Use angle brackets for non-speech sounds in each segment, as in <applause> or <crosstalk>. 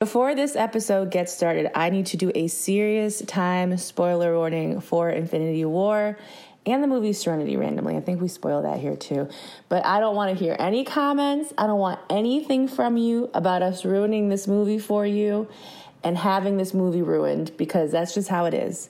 Before this episode gets started, I need to do a serious time spoiler warning for Infinity War and the movie Serenity randomly. I think we spoil that here too. But I don't want to hear any comments. I don't want anything from you about us ruining this movie for you and having this movie ruined because that's just how it is.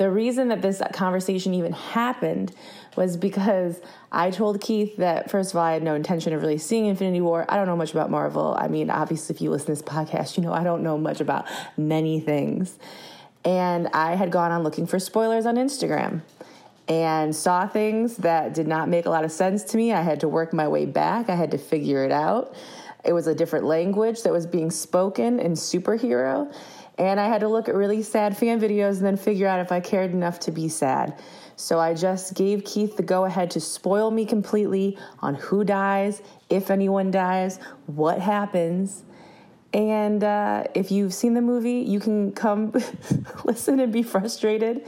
The reason that this conversation even happened was because I told Keith that, first of all, I had no intention of really seeing Infinity War. I don't know much about Marvel. I mean, obviously, if you listen to this podcast, you know I don't know much about many things. And I had gone on looking for spoilers on Instagram and saw things that did not make a lot of sense to me. I had to work my way back, I had to figure it out. It was a different language that was being spoken in superhero. And I had to look at really sad fan videos and then figure out if I cared enough to be sad. So I just gave Keith the go ahead to spoil me completely on who dies, if anyone dies, what happens. And uh, if you've seen the movie, you can come <laughs> listen and be frustrated.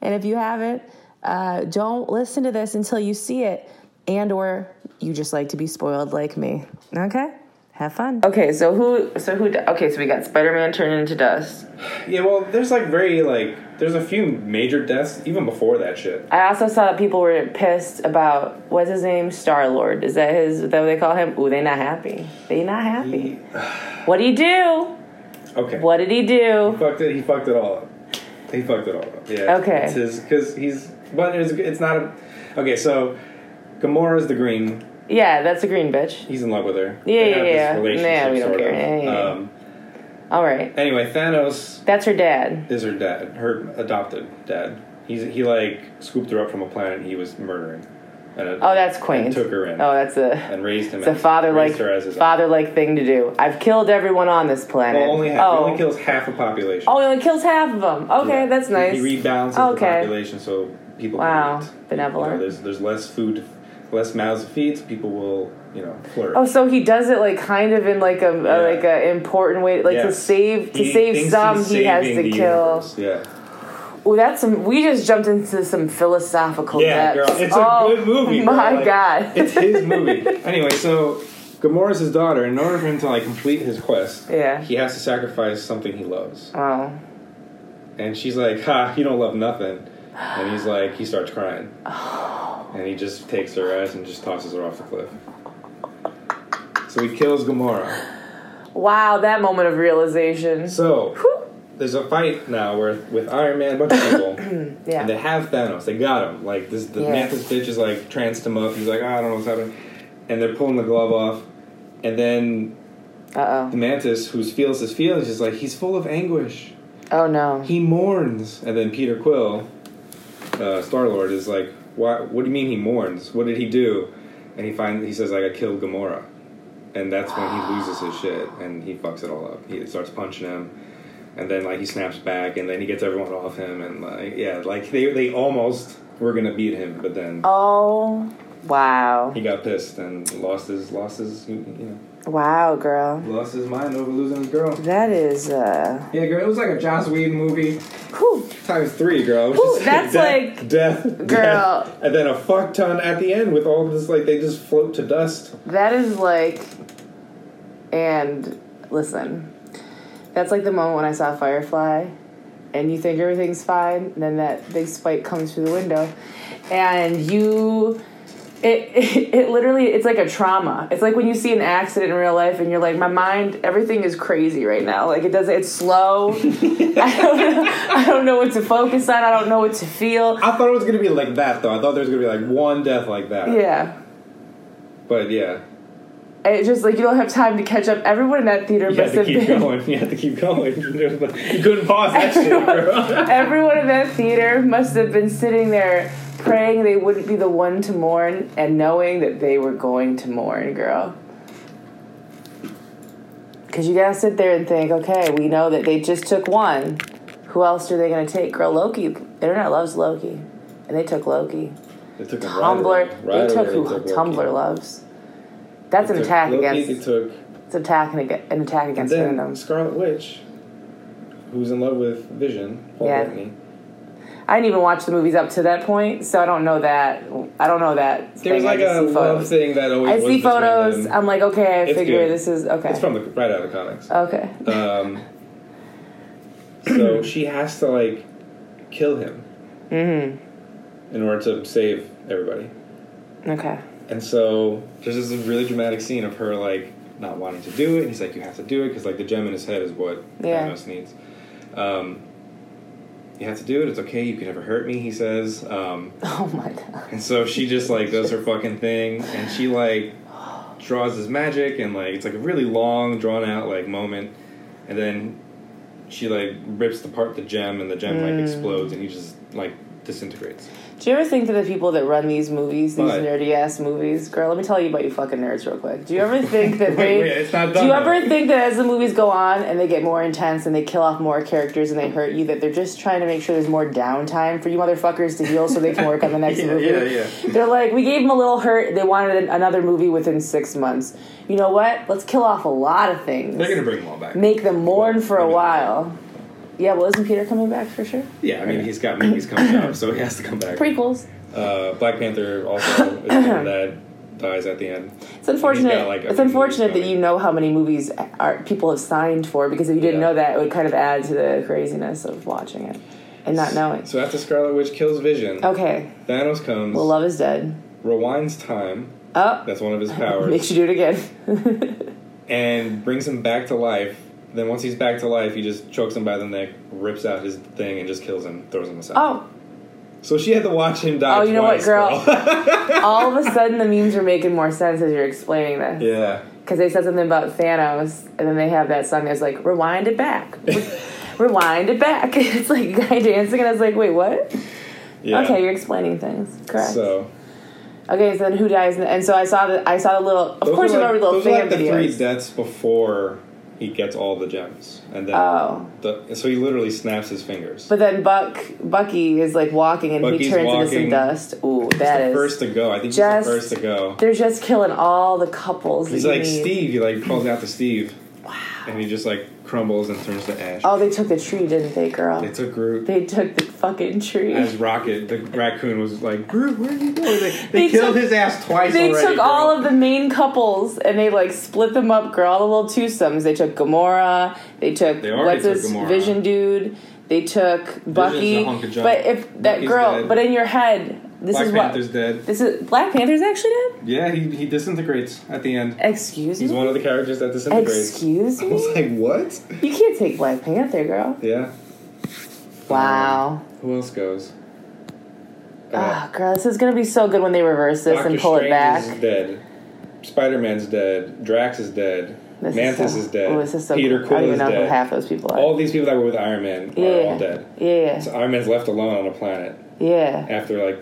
And if you haven't, uh, don't listen to this until you see it and or you just like to be spoiled like me. Okay? Have fun. Okay, so who so who okay, so we got Spider-Man turning into dust. Yeah, well, there's like very like there's a few major deaths even before that shit. I also saw that people were pissed about what's his name, Star Lord. Is that his? Is that what they call him? Ooh, they not happy. They not happy. What would he do? okay. What did he He do? fucked it. He fucked it all up. He fucked it all up. Yeah. Okay. It's his because he's but it's it's not a okay. So Gamora's the green. Yeah, that's a green bitch. He's in love with her. Yeah, They yeah, have this yeah. relationship, Nah, we don't sort care. of. Yeah, yeah, yeah. Um, All right, anyway, Thanos that's her dad. is her dad, her adopted dad. He's he like scooped her up from a planet he was murdering. And it- Oh, that's quaint. And took her in Oh, that's a and raised him. it's a father like raised her as his own. father like thing to do. I've killed everyone on this planet. Well, only half. Oh, He only kills half the population. oh, he only kills half of them. Okay, Yeah. that's He- nice. He rebalances Okay. the population so people Wow, benevolent. You know, there's there's less food, less mouths to feed, so people will you know flourish. Oh, so he does it like kind of in like a, Yeah. a like a important way, like to save to He save some. He has to kill. universe. Yeah. Oh, that's some. We just jumped into some philosophical Yeah, depths. girl. It's a oh, good movie. My Like, God, it's his movie. <laughs> Anyway, so Gamora's his daughter. In order for him to like complete his quest, Yeah. he has to sacrifice something he loves. oh, And she's like, "Ha, you don't love nothing." And he's like, he starts crying. <sighs> <sighs> Oh. And he just takes her ass and just tosses her off the cliff. So he kills Gamora. wow, that moment of realization. So Whew. there's a fight now where with Iron Man, a bunch of people, <clears throat> Yeah. and they have Thanos. They got him. Like this, the Yeah. Mantis bitch is like tranced him up. He's like, "Ah, I don't know what's happening, and they're pulling the glove off, and then Uh-oh. the Mantis, who feels his feelings, is like, he's full of anguish. oh. Oh no. He mourns, and then Peter Quill, uh, Star Lord, is like, "Why? What do you mean he mourns? What did he do?" And he finds he says like, "I killed Gamora," and that's when he loses his shit and he fucks it all up. He starts punching him, and then like he snaps back, and then he gets everyone off him, and like yeah, like they they almost were gonna beat him, but then Oh, wow. he got pissed and lost his lost his you know Wow, girl. lost his mind over losing his girl. That is uh. Yeah, girl, it was like a Joss Whedon movie Whew. times three, girl. Whew, just that's death, like- death, Girl. death, and then a fuck ton at the end with all this like they just float to dust. That is like, and listen, that's like the moment when I saw Firefly, and you think everything's fine, and then that big spike comes through the window, and you. It, it, it literally it's like a trauma it's like when you see an accident in real life and you're like my mind everything is crazy right now like it does it's slow <laughs> I, don't, I don't know what to focus on i don't know what to feel I thought it was gonna be like that though. I thought there was gonna be like one death like that. yeah But yeah, it just like you don't have time to catch up everyone in that theater you had must to keep been going. <laughs> You had to keep going. <laughs> you couldn't pause that shit, girl. Everyone in that theater must have been sitting there praying they wouldn't be the one to mourn and knowing that they were going to mourn, girl. Because you gotta sit there and think, okay, we know that they just took one. Who else are they gonna take? Girl, Loki. Internet loves Loki. And they took Loki. They took Tumblr. Right they took who they took Loki. Tumblr loves. That's an They took attack Loki, against. They took It's attacking against an attack and against then fandoms. Scarlet Witch, who's in love with Vision, Paul Yeah. Bettany. I didn't even watch the movies up to that point, so I don't know that. I don't know that. There was thing. I like a see love photos. thing that always. I see photos. I'm like, okay, I It's figure good. this is okay. It's from the right out of the comics. okay. Um, so <clears throat> she has to like kill him Mm-hmm. in order to save everybody. Okay. And so there's this really dramatic scene of her like not wanting to do it. And he's like, "You have to do it because like the gem in his head is what Yeah. Thanos needs." Um, you have to do it. It's okay. You can never hurt me. He says. Um, <laughs> Oh my god. and so she just like does her fucking thing, and she like draws this magic, and like it's like a really long, drawn out like moment, and then she like rips apart the gem, and the gem Mm. like explodes, and he just like disintegrates. Do you ever think that the people that run these movies, these What? nerdy ass movies, girl? Let me tell you about you fucking nerds real quick. Do you ever <laughs> think that they? wait, it's not do done you though. ever think that as the movies go on and they get more intense and they kill off more characters and they hurt you, that they're just trying to make sure there's more downtime for you motherfuckers to heal so they can work on the <laughs> next Yeah, movie? yeah, yeah. They're like, we gave them a little hurt. They wanted an- another movie within six months. You know what? Let's kill off a lot of things. They're gonna bring them all back. make them mourn for a while. Yeah, well, isn't Peter coming back for sure? Yeah, I mean he's got movies coming up, so he has to come back. Prequels. Uh, Black Panther also is one <coughs> that dies at the end. It's unfortunate. got, like, it's unfortunate that you know how many movies are people have signed for because if you didn't Yeah. know that, it would kind of add to the craziness of watching it and not knowing. So after Scarlet Witch kills Vision, Okay, Thanos comes, well, love is dead. rewinds time. Oh, That's one of his <laughs> powers. makes you do it again. <laughs> and brings him back to life. Then once he's back to life, he just chokes him by the neck, rips out his thing, and just kills him, throws him aside. oh, So she had to watch him die. Oh, you know what, twice, girl? <laughs> all of a sudden the memes are making more sense as you're explaining this. yeah. Because they said something about Thanos, and then they have that song that's like, rewind it back. <laughs> rewind it back. <laughs> It's like a guy dancing, and I was like, wait, what? Yeah. Okay, you're explaining things. Correct. So Okay, so then who dies? And so I saw the I saw the little. Of course, you like, know little those are fan like the videos. three deaths before he gets all the gems, and then Oh. the, so he literally snaps his fingers. But then Buck Bucky is like walking and he Bucky's turns into some dust. Ooh, He's that the is. first to go. I think just- he's the first to go. They're just killing all the couples. He's like need. Steve. He like calls out to Steve. Wow. And he just like crumbles and turns to ash. Oh, they took the tree, didn't they, girl? They took Groot. They took the fucking tree. as Rocket, the raccoon was like, Groot, where are you going? They, they, They killed took- his ass twice They already. took girl. all of the main couples and they like split them up, girl. All the little twosomes. They took Gamora. They took They what's took his Gamora. Vision dude. They took Bucky. a hunk of junk. But if that Bucky's girl, dead. but in your head, this Black is Panther's what dead. this is. Black Panther's actually dead. Yeah, he, he disintegrates at the end. Excuse He's me. He's one of the characters that disintegrates. Excuse <laughs> I was me. like, what? You can't take Black Panther, girl. Yeah. Wow. Who else goes? Uh, Ah, girl, this is gonna be so good when they reverse this Doctor and pull Strange it back. is dead. Spider Man's dead. Drax is dead. This Mantis so, is, dead. Oh, this is so Peter cool. I Quill don't even know who half those people are. All these people that were with Iron Man are all dead. yeah, So Iron Man's left alone on a planet yeah. after like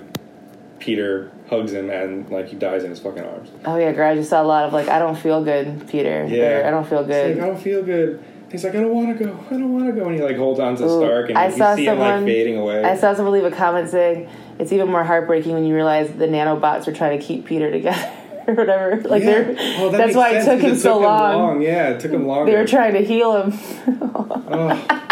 Peter hugs him and like he dies in his fucking arms. Oh yeah, girl. I just saw a lot of like, I don't feel good, Peter. Yeah. Or, I don't feel He's good. like, I don't feel good. He's like, I don't want to go. I don't want to go. And he like holds on to Ooh, Stark, and I you saw see him someone- like fading away. I saw someone leave a comment saying it's even more heartbreaking when you realize the nanobots were trying to keep Peter together <laughs> or whatever. Like Yeah. they're Oh, that that's why it sense, took 'cause him so long. Yeah, it took him longer. They were trying to heal him. <laughs> Oh,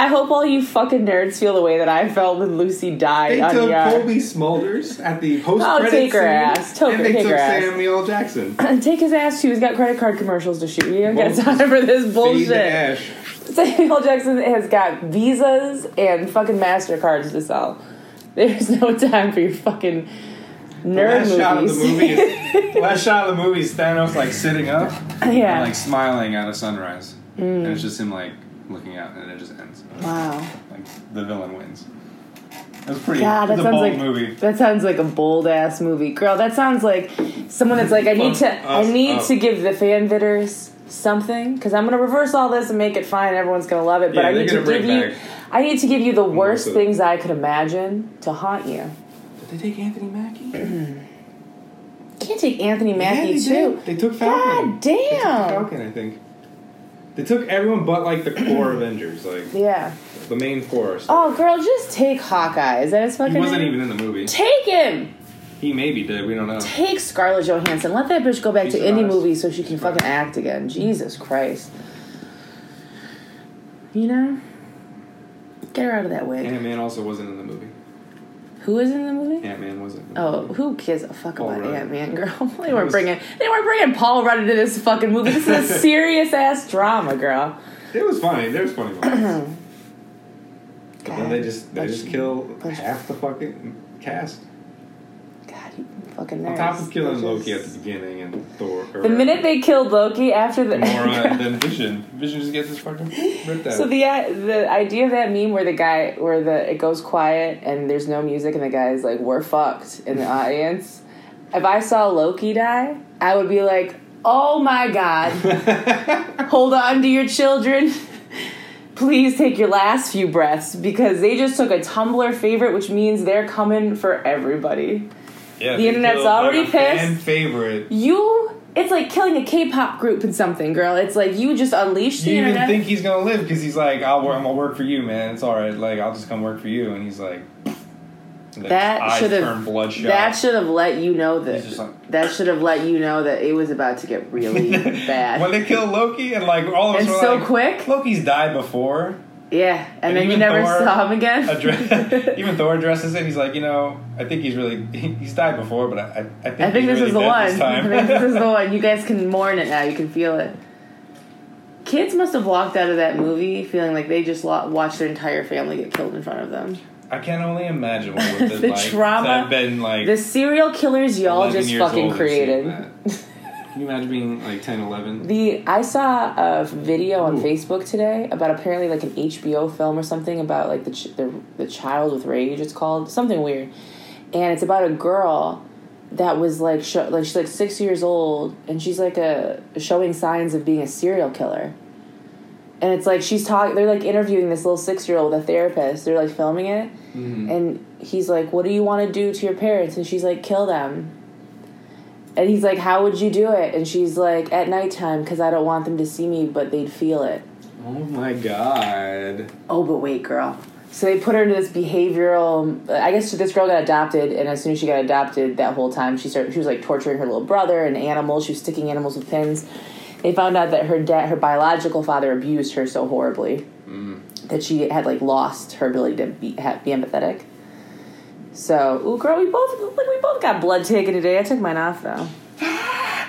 I hope all you fucking nerds feel the way that I felt when Lucy died they on took ER. Cobie Smulders at the post Oh, credit take her scene, ass. Took and they take took her ass. Samuel Jackson. <clears throat> Take his ass too. He's got credit card commercials to shoot. You don't get time for this bullshit. Samuel Jackson has got visas and fucking Mastercards to sell. There's no time for your fucking nerd last shot of the movies. movie is <laughs> last shot of the movie is Thanos like sitting up yeah. and like smiling at a sunrise, and Mm. it's just him like looking out, and it just ends. wow. Like the villain wins. It was pretty. God, that it's a sounds bold like movie. that sounds like a bold ass movie, girl. That sounds like someone that's like, I need to, I need up. to give the fan bidders something because I'm gonna reverse all this and make it fine. Everyone's gonna love it, but Yeah, I need to give you, back I need to give you the worst of things I could imagine to haunt you. Did they take Anthony Mackie? <clears throat> You can't take Anthony Mackie yeah, they too. Did. They took Falcon. God They took damn. Falcon, I think. They took everyone but like the core <clears throat> Avengers, like Yeah. the main four. Oh, girl, just take Hawkeye. Is that his fucking he wasn't name? even in the movie. Take him. He maybe did. We don't know. Take Scarlett Johansson. Let that bitch go back She's to indie honest. movies so she can fucking act again. Jesus Christ. You know? Get her out of that wig. Ant Man also wasn't in the movie. Who is in the movie? Ant Man wasn't. Oh, who gives a fuck Paul about. Ant Man, girl? <laughs> They weren't was- bringing they weren't bringing Paul Rudd into this fucking movie. This is a <laughs> serious ass drama, girl. it was funny. There was funny moments. <clears throat> but then they just they just kill half the fucking cast. God, you fucking nerds. On top of killing. Loki at the beginning and Thor. Or The minute they killed Loki after the Gamora <laughs> and then Vision, Vision just gets his fucking ripped out. So the uh, the idea of that meme where the guy where the it goes quiet and there's no music and the guy's like we're fucked in the audience. If I saw Loki die, I would be like, "Oh my god. <laughs> Hold on to your children. <laughs> Please take your last few breaths because they just took a Tumblr favorite which means they're coming for everybody." Yeah, the internet's already like, a Fan pissed. favorite. You it's like killing a K-pop group and something, girl. It's like you just unleashed the You even internet. think he's gonna live because he's like, I'll work, I'm gonna work for you, man. It's all right. Like I'll just come work for you, and he's like, That should have- bloodshot. That should have let you know that. Like- that should have let you know that it was about to get really <laughs> bad. when they killed Loki, and like all of us And so like, quick? Loki's died before. Yeah, and, And then you never Thor saw him again. Addre- <laughs> even Thor addresses it. He's like, you know, I think he's really he's died before, but I I, I think I think this really is the one. This <laughs> I think this is the <laughs> one. You guys can mourn it now. You can feel it. Kids must have walked out of that movie feeling like they just lo- watched their entire family get killed in front of them. I can only imagine what have The like. trauma- been like The serial killers y'all just fucking old and seeing created. Can you imagine being like 10, 11? The I saw a video on Ooh. Facebook today about apparently like an HBO film or something about like the ch- the, the child with rage. It's called something weird, and it's about a girl that was like sh- like she's like six years old and she's like a showing signs of being a serial killer. And it's like she's talking. They're like interviewing this little six year old with a therapist. They're like filming it, mm-hmm. and he's like, "What do you want to do to your parents?" And she's like, "Kill them." And he's like, "How would you do it?" And she's like, "At nighttime, because I don't want them to see me, but they'd feel it." Oh my god. Oh, but wait, girl. So they put her into this behavioral. I guess this girl got adopted, and as soon as she got adopted, that whole time she started. She was like torturing her little brother and animals. She was sticking animals with pins. They found out that her dad, her biological father, abused her so horribly mm. that she had like lost her ability to be be empathetic. So, ooh, girl, we both look, we both got blood taken today. I took mine off though. <gasps>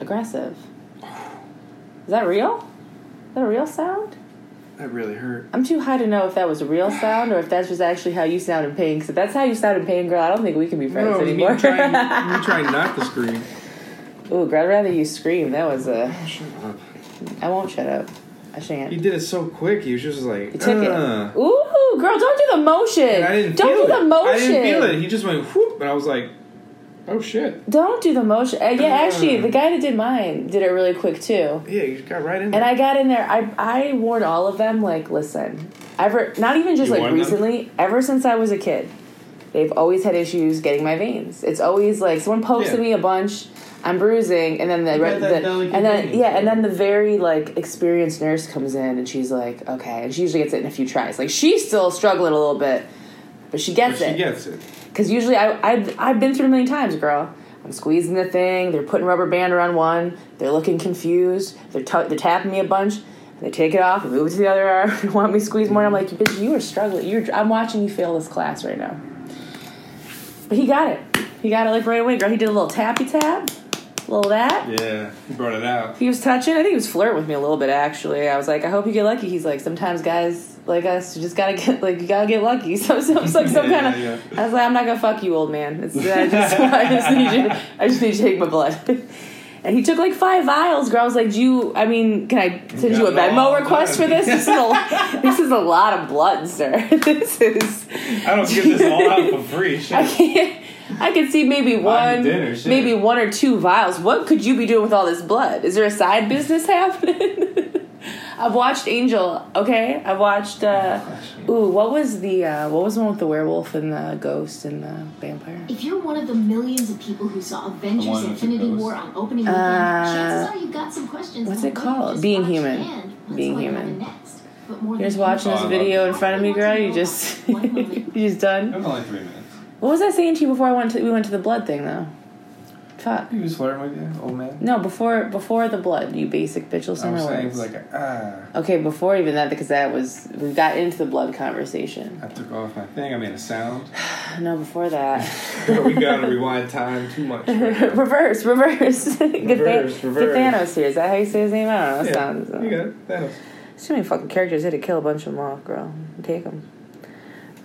Aggressive. Is that real? Is that a real sound? That really hurt. I'm too high to know if that was a real sound or if that's just actually how you sound in pain. Because if that's how you sound in pain, girl, I don't think we can be friends No, anymore. me trying, me trying not to scream. Ooh, girl, I'd rather you scream. That was a. Oh, shut up. I won't shut up. I shan't. He did it so quick. He was just like, You took "Uh." it. Ooh, girl, don't do the motion. And I didn't don't feel do it. the motion. I didn't feel it. He just went whoop, and I was like, oh shit. Don't do the motion. Uh, yeah, actually, Uh. the guy that did mine did it really quick too. Yeah, you just got right in There. And. I got in there. I I warned all of them. Like, listen, ever not even just You like warned them? recently. Ever since I was a kid, they've always had issues getting my veins. It's always like someone pokes Yeah. at me a bunch. I'm bruising, and then the, the and then yeah, and then the very like experienced nurse comes in, and she's like, okay, and she usually gets it in a few tries. Like she's still struggling a little bit, but she gets But she it. gets it. Because usually I, I've, I've been through it a million times, girl. I'm squeezing the thing. They're putting rubber band around one. They're looking confused. They're, t- they're tapping me a bunch. They take it off and move it to the other arm. <laughs> They want me to squeeze more. I'm like, bitch, you are struggling. You're, I'm watching you fail this class right now. But he got it. He got it like right away, girl. He did a little tappy tap, a little that. Yeah, he brought it out. He was touching. I think he was flirting with me a little bit. Actually, I was like, I hope you get lucky. He's like, sometimes guys like us, you just gotta get like you gotta get lucky. <laughs> So, so it's like some Yeah, kind of. yeah. I was like, I'm not gonna fuck you, old man. It's, I just, <laughs> I just need you. I just need you to take my blood. <laughs> And he took like five vials, girl. I was like, "Do you? I mean, can I send you a Venmo request for this? This is a this is a lot of blood, sir. This is. I don't give this all out for free. Shit. I can't. I could see maybe one, dinner, maybe one or two vials. What could you be doing with all this blood? Is there a side business <laughs> happening? I've watched Angel. Okay, I've watched. uh Ooh, what was the uh what was the one with the werewolf and the ghost and the vampire? If you're one of the millions of people who saw Avengers The one with the Infinity. War on opening weekend, Uh, chances are you've got some questions. what's it called? Being Human. Being Human. next. But more You're just watching this video in front of me, girl. You just <laughs> you just It done. was only three minutes. What was I saying to you before I went to we went to the blood thing though? Fuck. He was flirting with you, old man. No, before before the blood, you basic bitch. Listen I'm to saying words. like ah. okay, before even that, because that was we got into the blood conversation. I took off my thing. I made a sound. <sighs> No, before that. <laughs> we gotta rewind time too much. right now. <laughs> reverse, <laughs> reverse. get, Reverse, reverse. get Thanos here. Is that how you say his name? I don't know. Yeah, sounds. uh, you got it. Thanos. Too many fucking characters. Had to kill a bunch of them off, girl. Take them.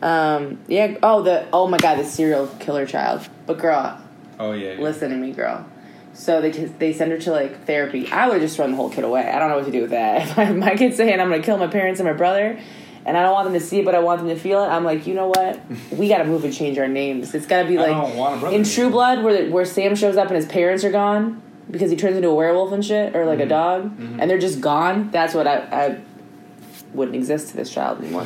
Um. Yeah. Oh, the. Oh my god, the serial killer child. But girl, Oh yeah. yeah. listen to me, girl. So they they send her to like therapy. I would have just run the whole kid away. I don't know what to do with that. <laughs> If my, my kid's saying I'm gonna kill my parents and my brother, and I don't want them to see it, but I want them to feel it. I'm like, you know what? We gotta move and change our names. It's gotta be I like don't want a brother in to True. Blood, where where Sam shows up and his parents are gone because he turns into a werewolf and shit, or Mm-hmm. like a dog, and they're just gone. That's what I, I wouldn't exist to this child anymore.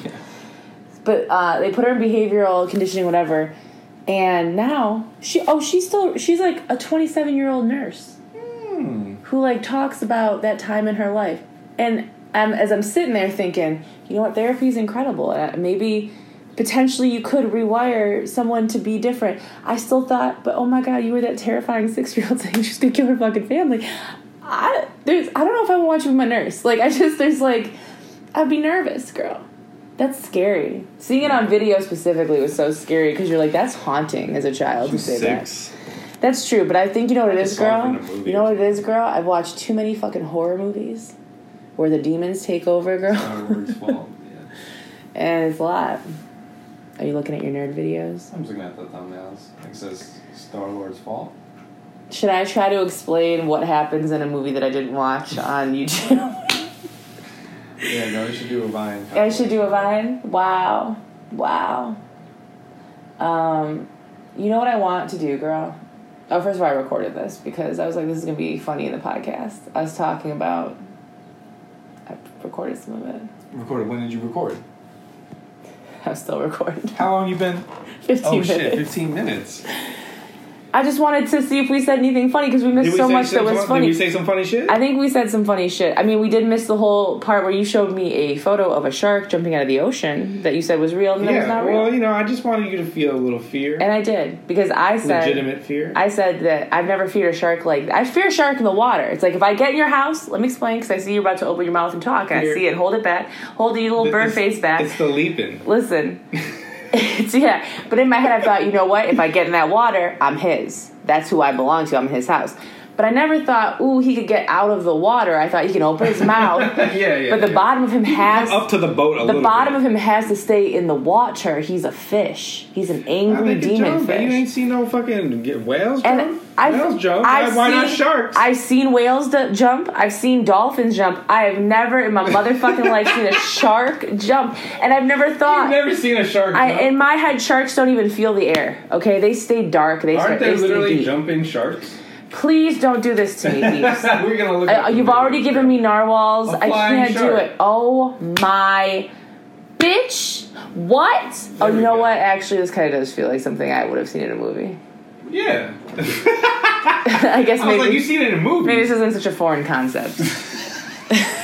But uh, they put her in behavioral conditioning, whatever, and now she oh she's still she's like a 27 year old nurse Hmm. who like talks about that time in her life, and um, as I'm sitting there thinking, you know what, therapy is incredible. Uh, maybe potentially you could rewire someone to be different. I still thought, but oh my god, you were that terrifying <laughs> six year old saying she's gonna kill her fucking family. I there's I don't know if I would watch it with my nurse. Like I just there's like I'd be nervous, girl. That's scary. Seeing it on video specifically was so scary because you're like, that's haunting as a child to say that. six. That's true, but I think you know what it is, just saw it girl. in a movie. You know what it is, girl. I've watched too many fucking horror movies where the demons take over, girl, <laughs> fault. Yeah. and it's a lot. Are you looking at your nerd videos? I'm just looking at the thumbnails. It says Star Lord's fault. Should I try to explain what happens in a movie that I didn't watch on <laughs> YouTube? Yeah, no, we should do a Vine. I should do a vine. Wow, wow. Um, you know what I want to do, girl? Oh, first of all, I recorded this because I was like, this is gonna be funny in the podcast. I was talking about. I recorded some of it. Recorded. When did you record? <laughs> I'm still recording. How long you been? <laughs> 15 Oh minutes. shit, fifteen minutes. I just wanted to see if we said anything funny because we missed we so much that was fun- funny. Did we say some funny shit? I think we said some funny shit. I mean, we did miss the whole part where you showed me a photo of a shark jumping out of the ocean that you said was real and that was yeah. not real. Well, you know, I just wanted you to feel a little fear, and I did because I said legitimate fear. I said that I've never feared a shark like I fear a shark in the water. It's like if I get in your house, let me explain because I see you're about to open your mouth and talk. I see it. Hold it back. Hold your little bird face back. It's the leaping. Listen, <laughs> it's yeah. But in my head, I thought, you know what? If I get in that water, I'm his. That's who I belong to. I'm in his house. But I never thought, ooh, he could get out of the water. I thought he can open his <laughs> mouth. yeah, yeah. But the yeah. bottom of him has up to the boat a the bottom bit. of him has to stay in the water. He's a fish. He's an angry demon jump, fish. You ain't seen no fucking whales jump. And I've, whales jump. I've why, why not sharks? I've seen whales d- jump. I've seen dolphins jump. I have never in my motherfucking life seen a <laughs> shark jump. And I've never thought. You've never seen a shark I, jump. in my head, sharks don't even feel the air. Okay, they stay dark. They Aren't start. they They literally jumping sharks? Please don't do this to me. <laughs> We're gonna look. The you've video. already given me narwhals. I can't do it. Oh my bitch! What? oh, you know go. what? Actually, this kind of does feel like something I would have seen in a movie. Yeah. <laughs> I guess I was maybe like, you seen it in a movie. maybe this isn't such a foreign concept. <laughs>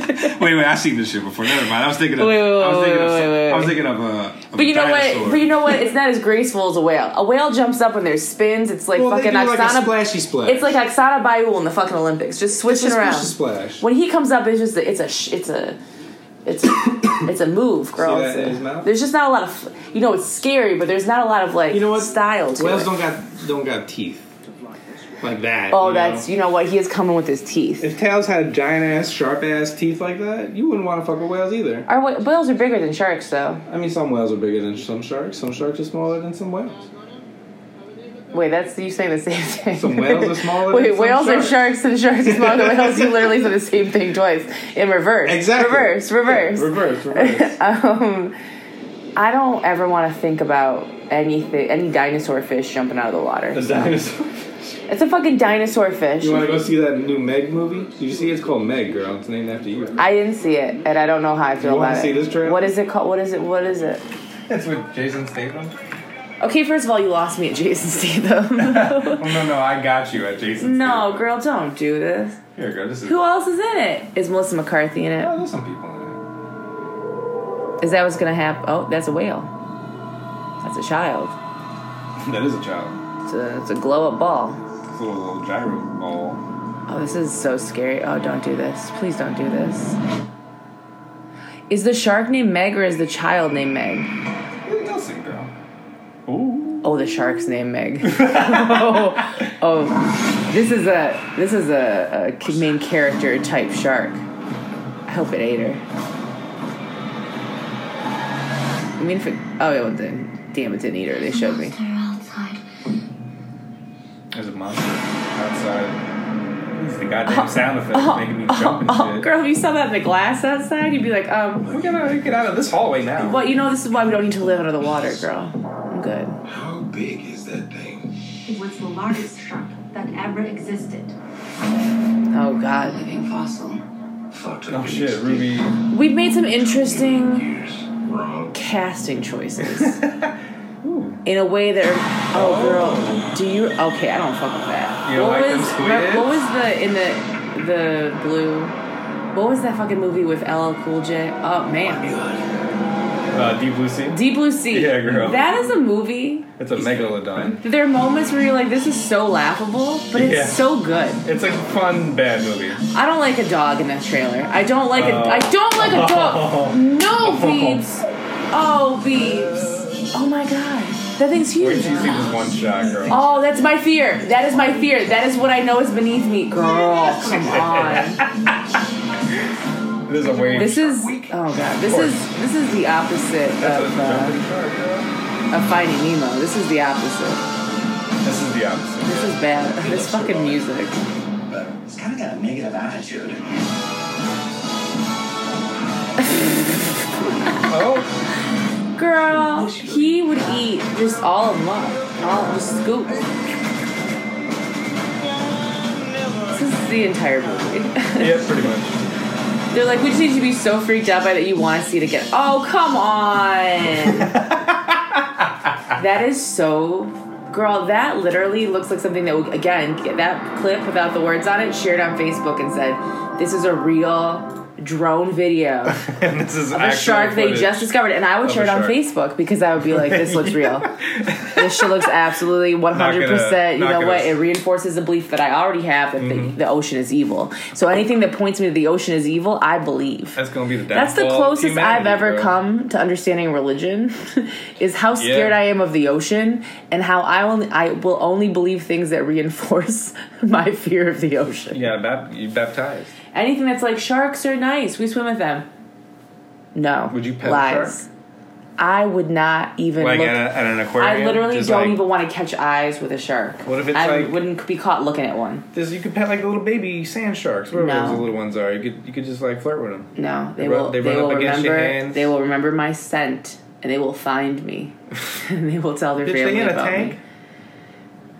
<laughs> Wait, wait, I've seen this shit before. Never mind. I was thinking of. Wait, wait, I was thinking of. wait, wait, I was thinking of a. Of But you a know dinosaur. what? But you know what? It's not as graceful as a whale. A whale jumps up when there's spins. It's like Well, fucking do like a splashy splash. it's like Oksana Baiul in the fucking Olympics, just switching around. splash. When he comes up, it's just a, it's a it's a it's a, <coughs> it's a move, girl. See that a- in his mouth? There's just not a lot of you know. It's scary, but there's not a lot of like You know what? style to Whales it. don't got don't got teeth like that. oh, you that's know? you know what? He is coming with his teeth. If tails had giant ass, sharp ass teeth like that, you wouldn't want to fuck with whales either. Our wh- whales are bigger than sharks, though. I mean, some whales are bigger than some sharks. Some sharks are smaller than some whales. Wait, that's you saying the same thing. Some whales are smaller <laughs> Wait, than some whales sharks. are sharks and sharks are smaller than whales. You literally said the same thing twice in reverse. Exactly. Reverse. Reverse. Yeah, reverse. <laughs> Reverse. um, I don't ever want to think about anything, any dinosaur fish jumping out of the water. A dinosaur. It's a fucking dinosaur fish. You want to go see that new Meg movie? Did you see? it? It's called Meg, girl. It's named after you. I didn't see it, and I don't know how I feel You wanna about see it. this trailer? What is it called? What is it? What is it? It's with Jason Statham. Okay, first of all, you lost me at Jason Statham. <laughs> Oh <laughs> no, no, I got you at Jason. no, Statham. girl, don't do this. Here, girl. This is. Who else is in it? Is Melissa McCarthy in it? Oh, there's some people in it. Is that what's gonna happen? Oh, that's a whale. That's a child. <laughs> That is a child. It's a, it's a glow up ball. It's a little, little gyro ball. Oh, this is so scary. Oh, don't do this. Please don't do this. Is the shark named Meg or is the child named Meg? You'll see, girl. Ooh. Oh, the shark's named Meg. oh, <laughs> <laughs> oh, this is a this is a, a main character type shark. I hope it ate her. I mean, if it, oh, it didn't. Damn, it didn't eat her. They showed me. Monster outside. There's a. It's the goddamn uh-huh. sound effect uh-huh. making me jump and Oh, shit. girl, if you saw that in the glass outside, you'd be like, um, We gotta get out of this hallway now. well, you know, this is why we don't need to live under the water, girl. I'm good. How big is that thing? It was the largest shark that ever existed. Oh God, Living fossil. Fucked Oh shit, Ruby. we've made some interesting casting choices <laughs> in a way that are, oh girl do you okay i don't fuck with that You what like them was squids? what was the in the the blue what was that fucking movie with LL Cool J? Oh man, Uh, Deep Blue Sea. Deep Blue Sea. Yeah, girl. That is a movie. It's a megalodon. There are moments where you're like, this is so laughable, but it's Yeah. so good. It's like a fun bad movie. I don't like a dog in that trailer. I don't like a. Oh. I don't like a dog. <laughs> No, Beebs. Oh, Beebs. Oh my god, that thing's huge. till you see this one shot, girl. Oh, that's my fear. That is my fear. That is what I know is beneath me. Girl, come on. <laughs> There's a wave. This is oh god. This is this is the opposite That's of uh, jumping shark, girl. of Finding Nemo. This is the opposite. This is the opposite. This is bad. This fucking music. But it's kind of got a negative attitude. Oh, <laughs> Girl, he would eat just all of them up. All the scoops. This is the entire movie. yeah, pretty much. <laughs> They're like, we just need you to be so freaked out by that you want to see it again. Oh, come on. <laughs> that is so. Girl, that literally looks like something that would, again, get that clip without the words on it, shared on Facebook and said, this is a real drone video of <laughs> and this is a actual shark they just discovered. And I would share it on. Facebook because I would be like, this looks real. <laughs> this shit looks absolutely 100%. Gonna- you know what? It reinforces the belief that I already have that the, mm-hmm. the ocean is evil. So anything that points me to the ocean is evil, I believe. That's gonna be the That's the of closest I've ever bro. come to understanding religion <laughs> is how scared Yeah. I am of the ocean and how I only I will only believe things that reinforce my fear of the ocean. You you baptized. Anything that's like sharks are nice, we swim with them. No. Would you pet a lies. shark? I would not even Like look. at, a, at an aquarium. I literally just don't like, even want to catch eyes with a shark. What if it's like. I like- wouldn't be caught looking at one. This, you could pet like the little baby sand sharks, whatever No. those little ones are. You could you could just like flirt with them. No, they, They will. they They, will up against your remember. hands. They will remember my scent, and they will find me, <laughs> <laughs> and they will tell their Bitch, family they in a about tank. me.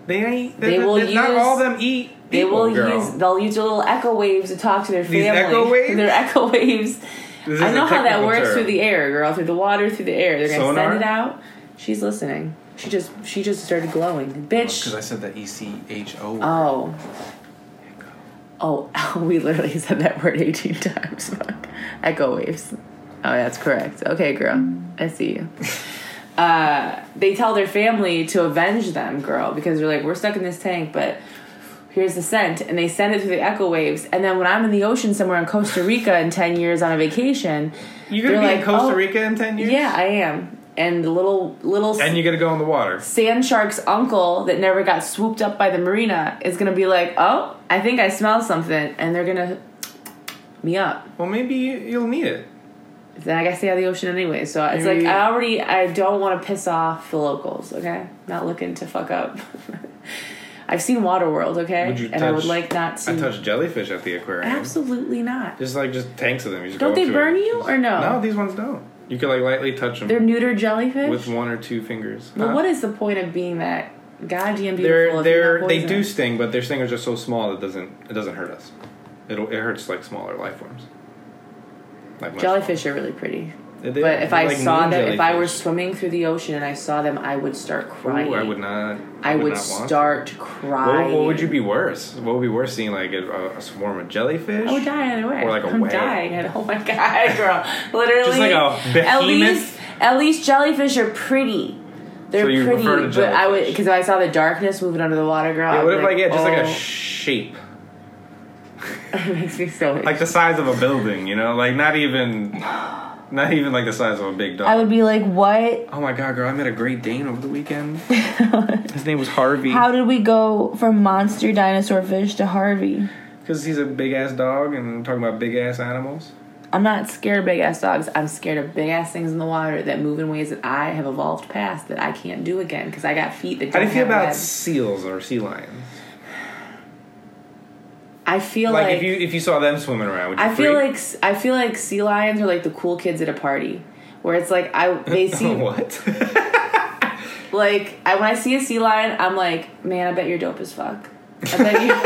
They ain't. They They, will Not all of them eat. They will girl. use. They'll use their little echo waves to talk to their These family. echo <laughs> waves? Their echo waves. This I know how that works term. through the air, girl. Through the water, through the air. They're gonna Sonar? send it out. She's listening. She just. She just started glowing, bitch. Oh, because bitch. I said the E C H O. Oh. Oh, <laughs> we literally said that word 18 times. <laughs> Fuck. Echo waves. Oh, that's correct. Okay, girl. I see you. Uh, they tell their family to avenge them, girl, because they're like, we're stuck in this tank, but here's the scent. And they send it through the echo waves. And then when I'm in the ocean somewhere in Costa Rica in 10 years on a vacation, You're gonna be like, in Costa oh, Rica in ten years. Yeah, I am. And the little, little And you gotta go in the water. sand shark's uncle that never got swooped up by the marina is gonna be like, oh, I think I smell something, and they're gonna me up. Well, maybe you- you'll need it. Then I gotta stay out of the ocean anyway. So it's Maybe- like I already I don't want to piss off the locals. Okay, not looking to fuck up. <laughs> I've seen Waterworld. Okay, Would you and I would like not to. I touched jellyfish at the aquarium. Absolutely not. Just like just tanks of them. You Don't they burn it. you, or no? No, these ones don't. You can like lightly touch them They're neuter jellyfish. with one or two fingers. But Huh? what is the point of being that goddamn beautiful? They're they're they do sting, but their stingers are so small it doesn't it doesn't hurt us. It'll it hurts like smaller life forms. Like Jellyfish are really pretty. They- But if I like saw them, if I were swimming through the ocean and I saw them, I would start crying. Ooh, I would not. I would, not to. start What, crying. what would you be worse? What would be worse, seeing like a, a swarm of jellyfish? I would die either way. Or like a I'm whale. dying. And, oh <laughs> my god, girl! Literally, Just like a at least, at least jellyfish are pretty. They're So pretty, but I would because I saw the darkness moving under the water, girl. Yeah, what if like yeah, just like a oh. shape, it makes me so like the size of a building, you know, like not even, not even like the size of a big dog. I would be like, what? oh my god, girl! I met a Great Dane over the weekend. <laughs> His name was Harvey. How did we go from monster dinosaur fish to Harvey? Because he's a big ass dog, and I'm talking about big ass animals. I'm not scared of big ass dogs. I'm scared of big ass things in the water that move in ways that I have evolved past that I can't do again because I got feet that How do you feel about webs. seals or sea lions? I feel Like, like, if you if you saw them swimming around, would you I feel freak? like I feel like sea lions are like the cool kids at a party where it's like I they <laughs> seem what? <laughs> like I when I see a sea lion I'm like man I bet you're dope as fuck. I bet you. <laughs>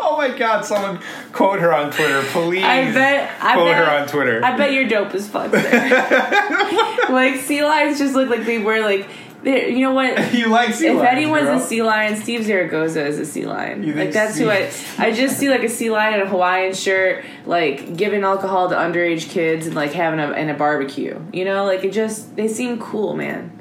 oh my god! Someone quote her on Twitter, please. I bet. I quote bet, her on Twitter. I bet you're dope as fuck. Like sea lions just look like they were like. You know what? <laughs> you like sea if lions, anyone's girl. a sea lion, Steve Zaragoza is a sea lion. You Like that's who I. I just see like a sea lion in a Hawaiian shirt, like giving alcohol to underage kids and like having a in a barbecue. You know, like it just they seem cool, man.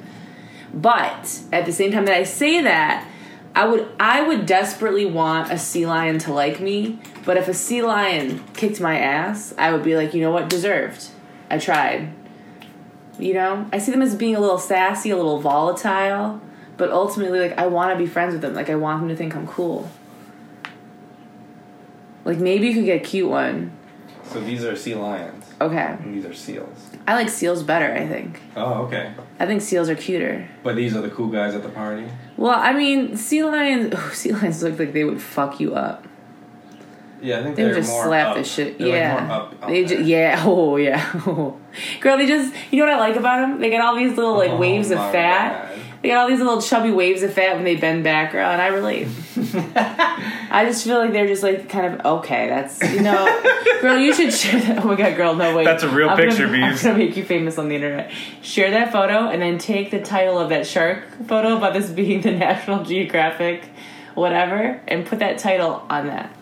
But at the same time that I say that, I would I would desperately want a sea lion to like me. But if a sea lion kicked my ass, I would be like, you know what, deserved. I tried. You know, I see them as being a little sassy, a little volatile, but ultimately, like, I want to be friends with them. Like, I want them to think I'm cool. Like, maybe you could get a cute one. So these are sea lions, Okay. and these are seals. I like seals better, I think. Oh, okay. I think seals are cuter. But these are the cool guys at the party. Well, I mean, sea lions, <laughs> oh, sea lions look like they would fuck you up. Yeah, I think They would just more slap up. the shit. They're, like, yeah. more up on they just, yeah. <laughs> Oh, yeah. <laughs> Girl, they just, you know what I like about them? They got all these little, like, Oh, waves of fat. God. They got all these little chubby waves of fat when they bend back, girl, and I relate. <laughs> I just feel like they're just like kind of okay. That's you know, girl, you should share that. Oh my god, girl, no way. That's a real I'm picture, gonna, I'm gonna make you famous on the internet. Share that photo and then take the title of that shark photo about this being the National Geographic, whatever, and put that title on that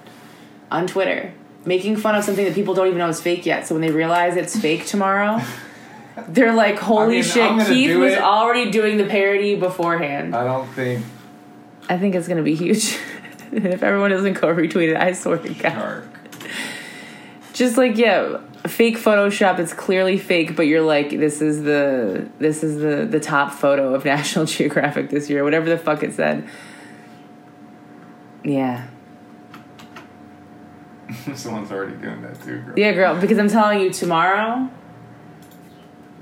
on Twitter, making fun of something that people don't even know is fake yet. So when they realize it's fake tomorrow. <laughs> They're like, holy mean, shit! Keith was it. already doing the parody beforehand. I don't think I think it's gonna be huge. <laughs> if everyone doesn't go retweet it, I swear to God. shark. Just like yeah, fake Photoshop It's clearly fake, but you're like, this is the this is the the top photo of <laughs> National Geographic this year, whatever the fuck it said. Yeah, <laughs> Someone's already doing that too, girl. yeah, girl. Because I'm telling you, tomorrow,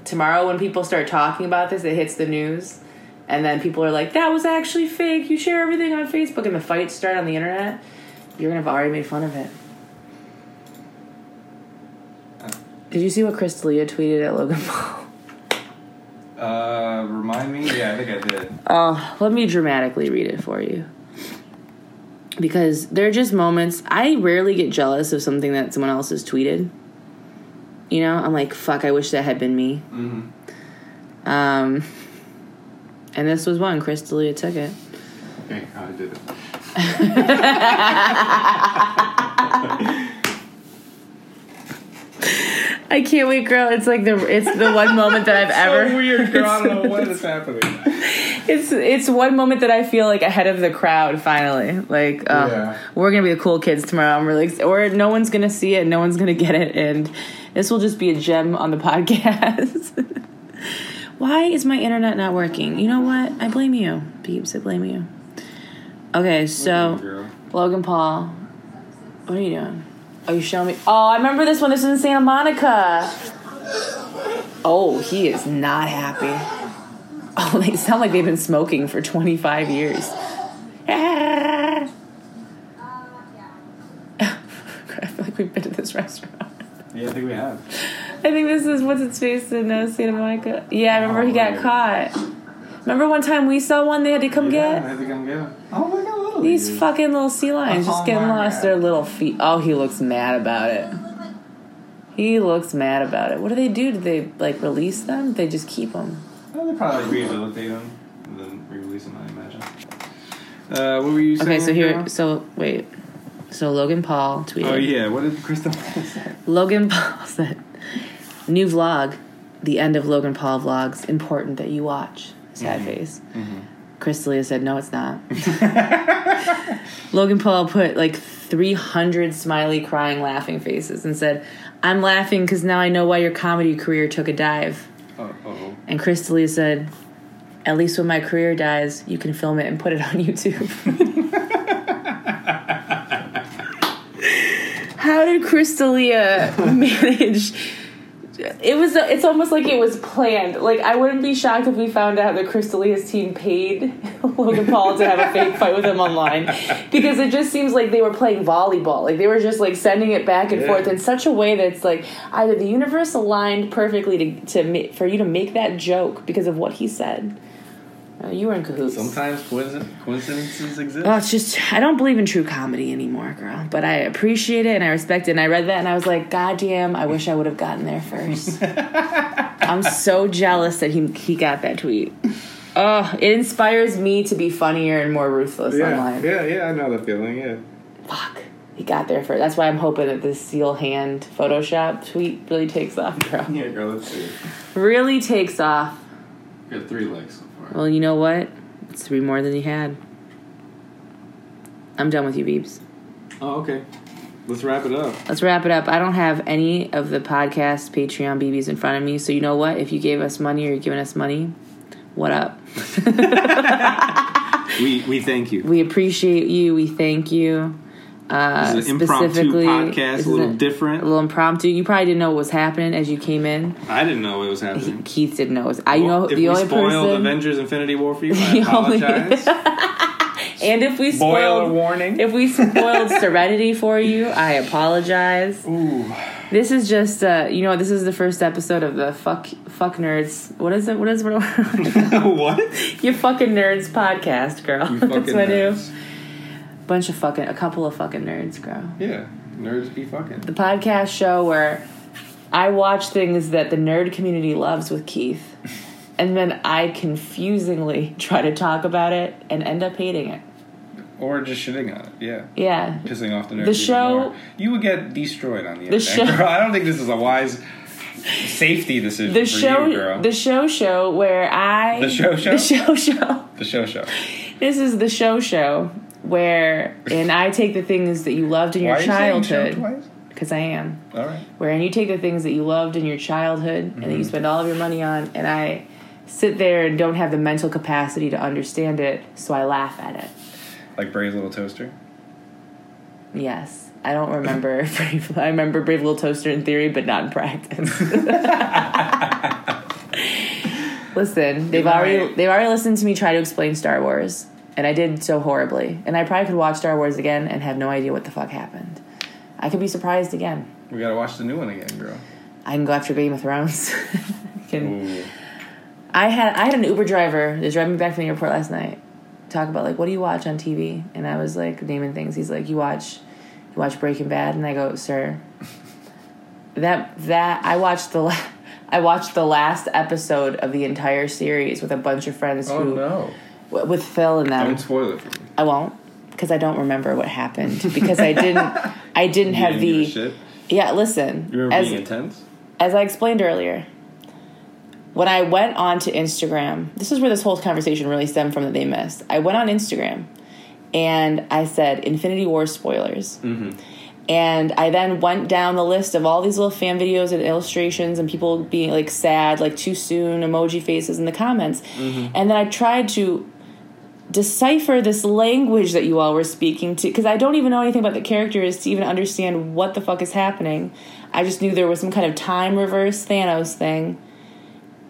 tomorrow when people start talking about this, it hits the news. And then people are like, that was actually fake. You share everything on Facebook, and the fights start on the internet. You're gonna have already made fun of it. Did you see what Chris D'Elia tweeted at Logan Paul? Uh, remind me? Yeah, I think I did. Oh, let me dramatically read it for you. Because there are just moments I rarely get jealous of something that someone else has tweeted. You know, I'm like, fuck, I wish that had been me. Mm-hmm. Um, and this was one. Chris D'Elia took it. Okay, I did it. <laughs> I can't wait, girl. It's like the it's the one moment that I've ever weird, girl. I don't know <laughs> what is happening. It's it's one moment that I feel like ahead of the crowd. Finally, like uh, Yeah. we're gonna be the cool kids tomorrow. I'm really ex- or no one's gonna see it, no one's gonna get it, and this will just be a gem on the <laughs> podcast. Why is my internet not working? You know what? I blame you, peeps. I blame you. Okay, so Logan Paul, what are you doing? Are you showing me? Oh, I remember this one. This is in Santa Monica. Oh, he is not happy. Oh, they sound like they've been smoking for 25 years. Ah. <laughs> I feel like we've been to this restaurant. Yeah, I think we have. I think this is what's its face in uh, Santa Monica. Yeah, I remember he got Oh, caught. Remember one time we saw one they had to come Yeah, I get? think I'm good. Oh my god, little These dude. fucking little sea lions just Oh getting lost God. their little feet. Oh, he looks mad about it. He looks mad about it. What do they do? Do they like release them? They just keep them. Oh, they probably like, rehabilitate them and then re-release them. I imagine. Uh, what were you saying? Okay, so here, so wait, so Logan Paul tweeted. Oh yeah, what did Kristen <laughs> say? Logan Paul <laughs> said, "New vlog. the end of Logan Paul vlogs important that you watch. Sad face. Chris D'Elia said, no, it's not. <laughs> Logan Paul put like 300 smiley, crying, laughing faces and said, I'm laughing because now I know why your comedy career took a dive. Oh, oh. And Chris D'Elia said, at least when my career dies, you can film it and put it on <laughs> YouTube. <laughs> How did Chris D'Elia <laughs> manage? It was. It's almost like it was planned. Like I wouldn't be shocked if we found out that Chris D'Elia's team paid <laughs> Logan Paul to have a fake fight with him online, because it just seems like they were playing volleyball. Like they were just like sending it back and Yeah. forth in such a way that it's like either the universe aligned perfectly to to for you to make that joke because of what he said. Uh, you were in cahoots. Sometimes coincidences exist. Oh, it's just I don't believe in true comedy anymore, girl. But I appreciate it and I respect it. And I read that and I was like, God damn, I wish I would have gotten there first. <laughs> I'm so jealous that he he got that tweet. Oh, it inspires me to be funnier and more ruthless yeah, online. yeah, yeah. I know the feeling. Yeah. Fuck. He got there first. That's why I'm hoping that this seal hand Photoshop tweet really takes off, girl. Yeah, girl. Let's see. Really takes off. Got three likes so far. Well, you know what? It's three more than he had. I'm done with you, Beebs. Oh, okay. Let's wrap it up. Let's wrap it up. I don't have any of the podcast Patreon BBs in front of me, so you know what? If you gave us money or you're giving us money, what up? <laughs> We we thank you. We appreciate you. We thank you. Uh, This is an impromptu specifically- podcast, a little different. A little impromptu. You probably didn't know what was happening as you came in. I didn't know it was happening. Keith didn't know. It was, I you know if the we only spoiled person. Avengers: Infinity War for you, I <laughs> apologize. <laughs> and if we Spoiler spoiled, warning. if we spoiled Serenity for you, I apologize. Ooh. This is just, uh, you know, this is the first episode of the fuck fuck nerds. What is it? What is it? <laughs> what? Your fucking nerds podcast, girl. You That's fucking my new nerds. Bunch of fucking a couple of fucking nerds, girl. Yeah, nerds be fucking. The podcast show where I watch things that the nerd community loves with Keith, <laughs> and then I confusingly try to talk about it and end up hating it. Or just shitting on it. Yeah. Yeah, Pissing off the nerds. The show- more. You would get destroyed on the, The internet. show- girl. I don't think this is a wise safety decision the for show, you, girl. the show show where I The show show? <laughs> the show show. the show show. This is the show show where, and I take the things that you loved in your Why are you saying show childhood because I am. All right. wherean you take the things that you loved in your childhood and that you mm-hmm. spend all of your money on, and I sit there and don't have the mental capacity to understand it, so I laugh at it. Like Brave Little Toaster. Yes. I don't remember <laughs> Brave. I remember Brave Little Toaster in theory, but not in practice. <laughs> <laughs> Listen, they've already they've already listened to me try to explain Star Wars, and I did so horribly. And I probably could watch Star Wars again and have no idea what the fuck happened. I could be surprised again. We gotta watch the new one again, girl. I can go after Game of Thrones. <laughs> I can I had I had an Uber driver that drove me back from the airport last night. Talk about like what do you watch on TV? And I was like naming things. He's like, you watch, you watch Breaking Bad, and I go, sir, <laughs> that that I watched the la- <laughs> I watched the last episode of the entire series with a bunch of friends Oh who no! With Phil and them. Don't spoil it for me. I won't because I don't remember what happened because I didn't I didn't <laughs> You have didn't the yeah. Listen, You remember as being intense? as I explained earlier, when I went onto Instagram, this is where this whole conversation really stemmed from that they missed. I went on Instagram and I said Infinity War spoilers. Mm-hmm. And I then went down the list of all these little fan videos and illustrations and people being like sad, like too soon, emoji faces in the comments. Mm-hmm. And then I tried to decipher this language that you all were speaking to because I don't even know anything about the characters to even understand what the fuck is happening. I just knew there was some kind of time reverse Thanos thing.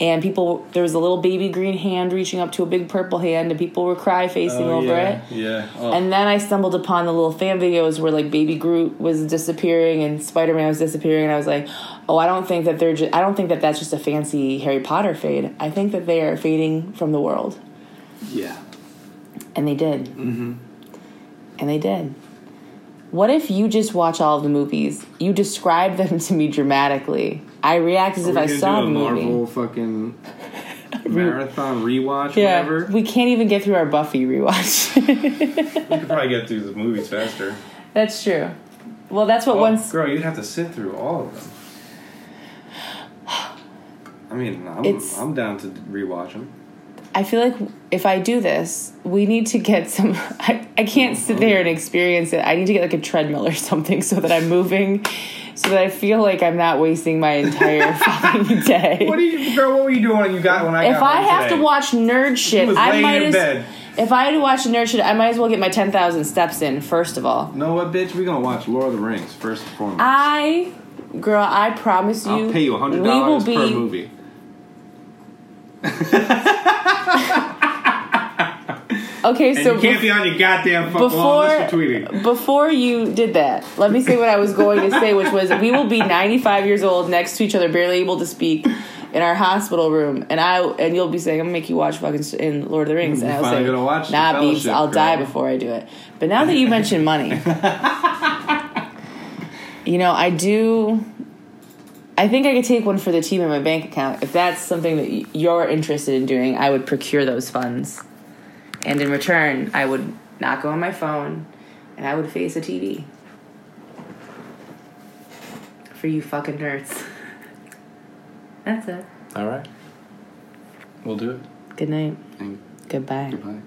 And people, there was a little baby green hand reaching up to a big purple hand, and people were cry facing oh, over yeah, it. Yeah. Oh. And then I stumbled upon the little fan videos where like Baby Groot was disappearing and Spider Man was disappearing, and I was like, oh, I don't think that they're. Ju- I don't think that that's just a fancy Harry Potter fade. I think that they are fading from the world, yeah. And they did. Mm-hmm. And they did. What if you just watch all of the movies? You describe them to me dramatically. I react as if We're I saw do the a movie. Marvel fucking <laughs> marathon rewatch, Yeah, whatever. we can't even get through our Buffy rewatch. <laughs> We could probably get through the movies faster. that's true. Well, that's what Oh, once girl, you'd have to sit through all of them. <sighs> I mean, I'm, I'm down to rewatch them. I feel like if I do this, we need to get some. <laughs> I, I can't sit there and experience it. I need to get like a treadmill or <laughs> something so that I'm moving, so that I feel like I'm not wasting my entire <laughs> fucking day. What are you, girl? What were you doing when you got when I if got I have today? to watch nerd shit, I might in as. bed. If I had to watch nerd shit, I might as well get my ten thousand steps in. First of all, know what, bitch? We gonna watch Lord of the Rings first and foremost. I, girl, I promise you, I'll pay you hundred dollars be. per movie. <laughs> Okay, And so you can't be on your goddamn phone before unless you're tweeting. before you did that, let me say what I was going to say, which was we will be 95 years old next to each other, barely able to speak, in our hospital room, and I and you'll be saying, "I'm gonna make you watch fucking in Lord of the Rings," and I'll say, gonna watch "Nah, beeps, I'll die before I do it." But now that you mention money, <laughs> you know, I do. I think I could take one for the team in my bank account. If that's something that you're interested in doing, I would procure those funds. And in return, I would not go on my phone and I would face a TV. For you fucking nerds. <laughs> That's it. All right, we'll do it. Good night. And Goodbye. goodbye.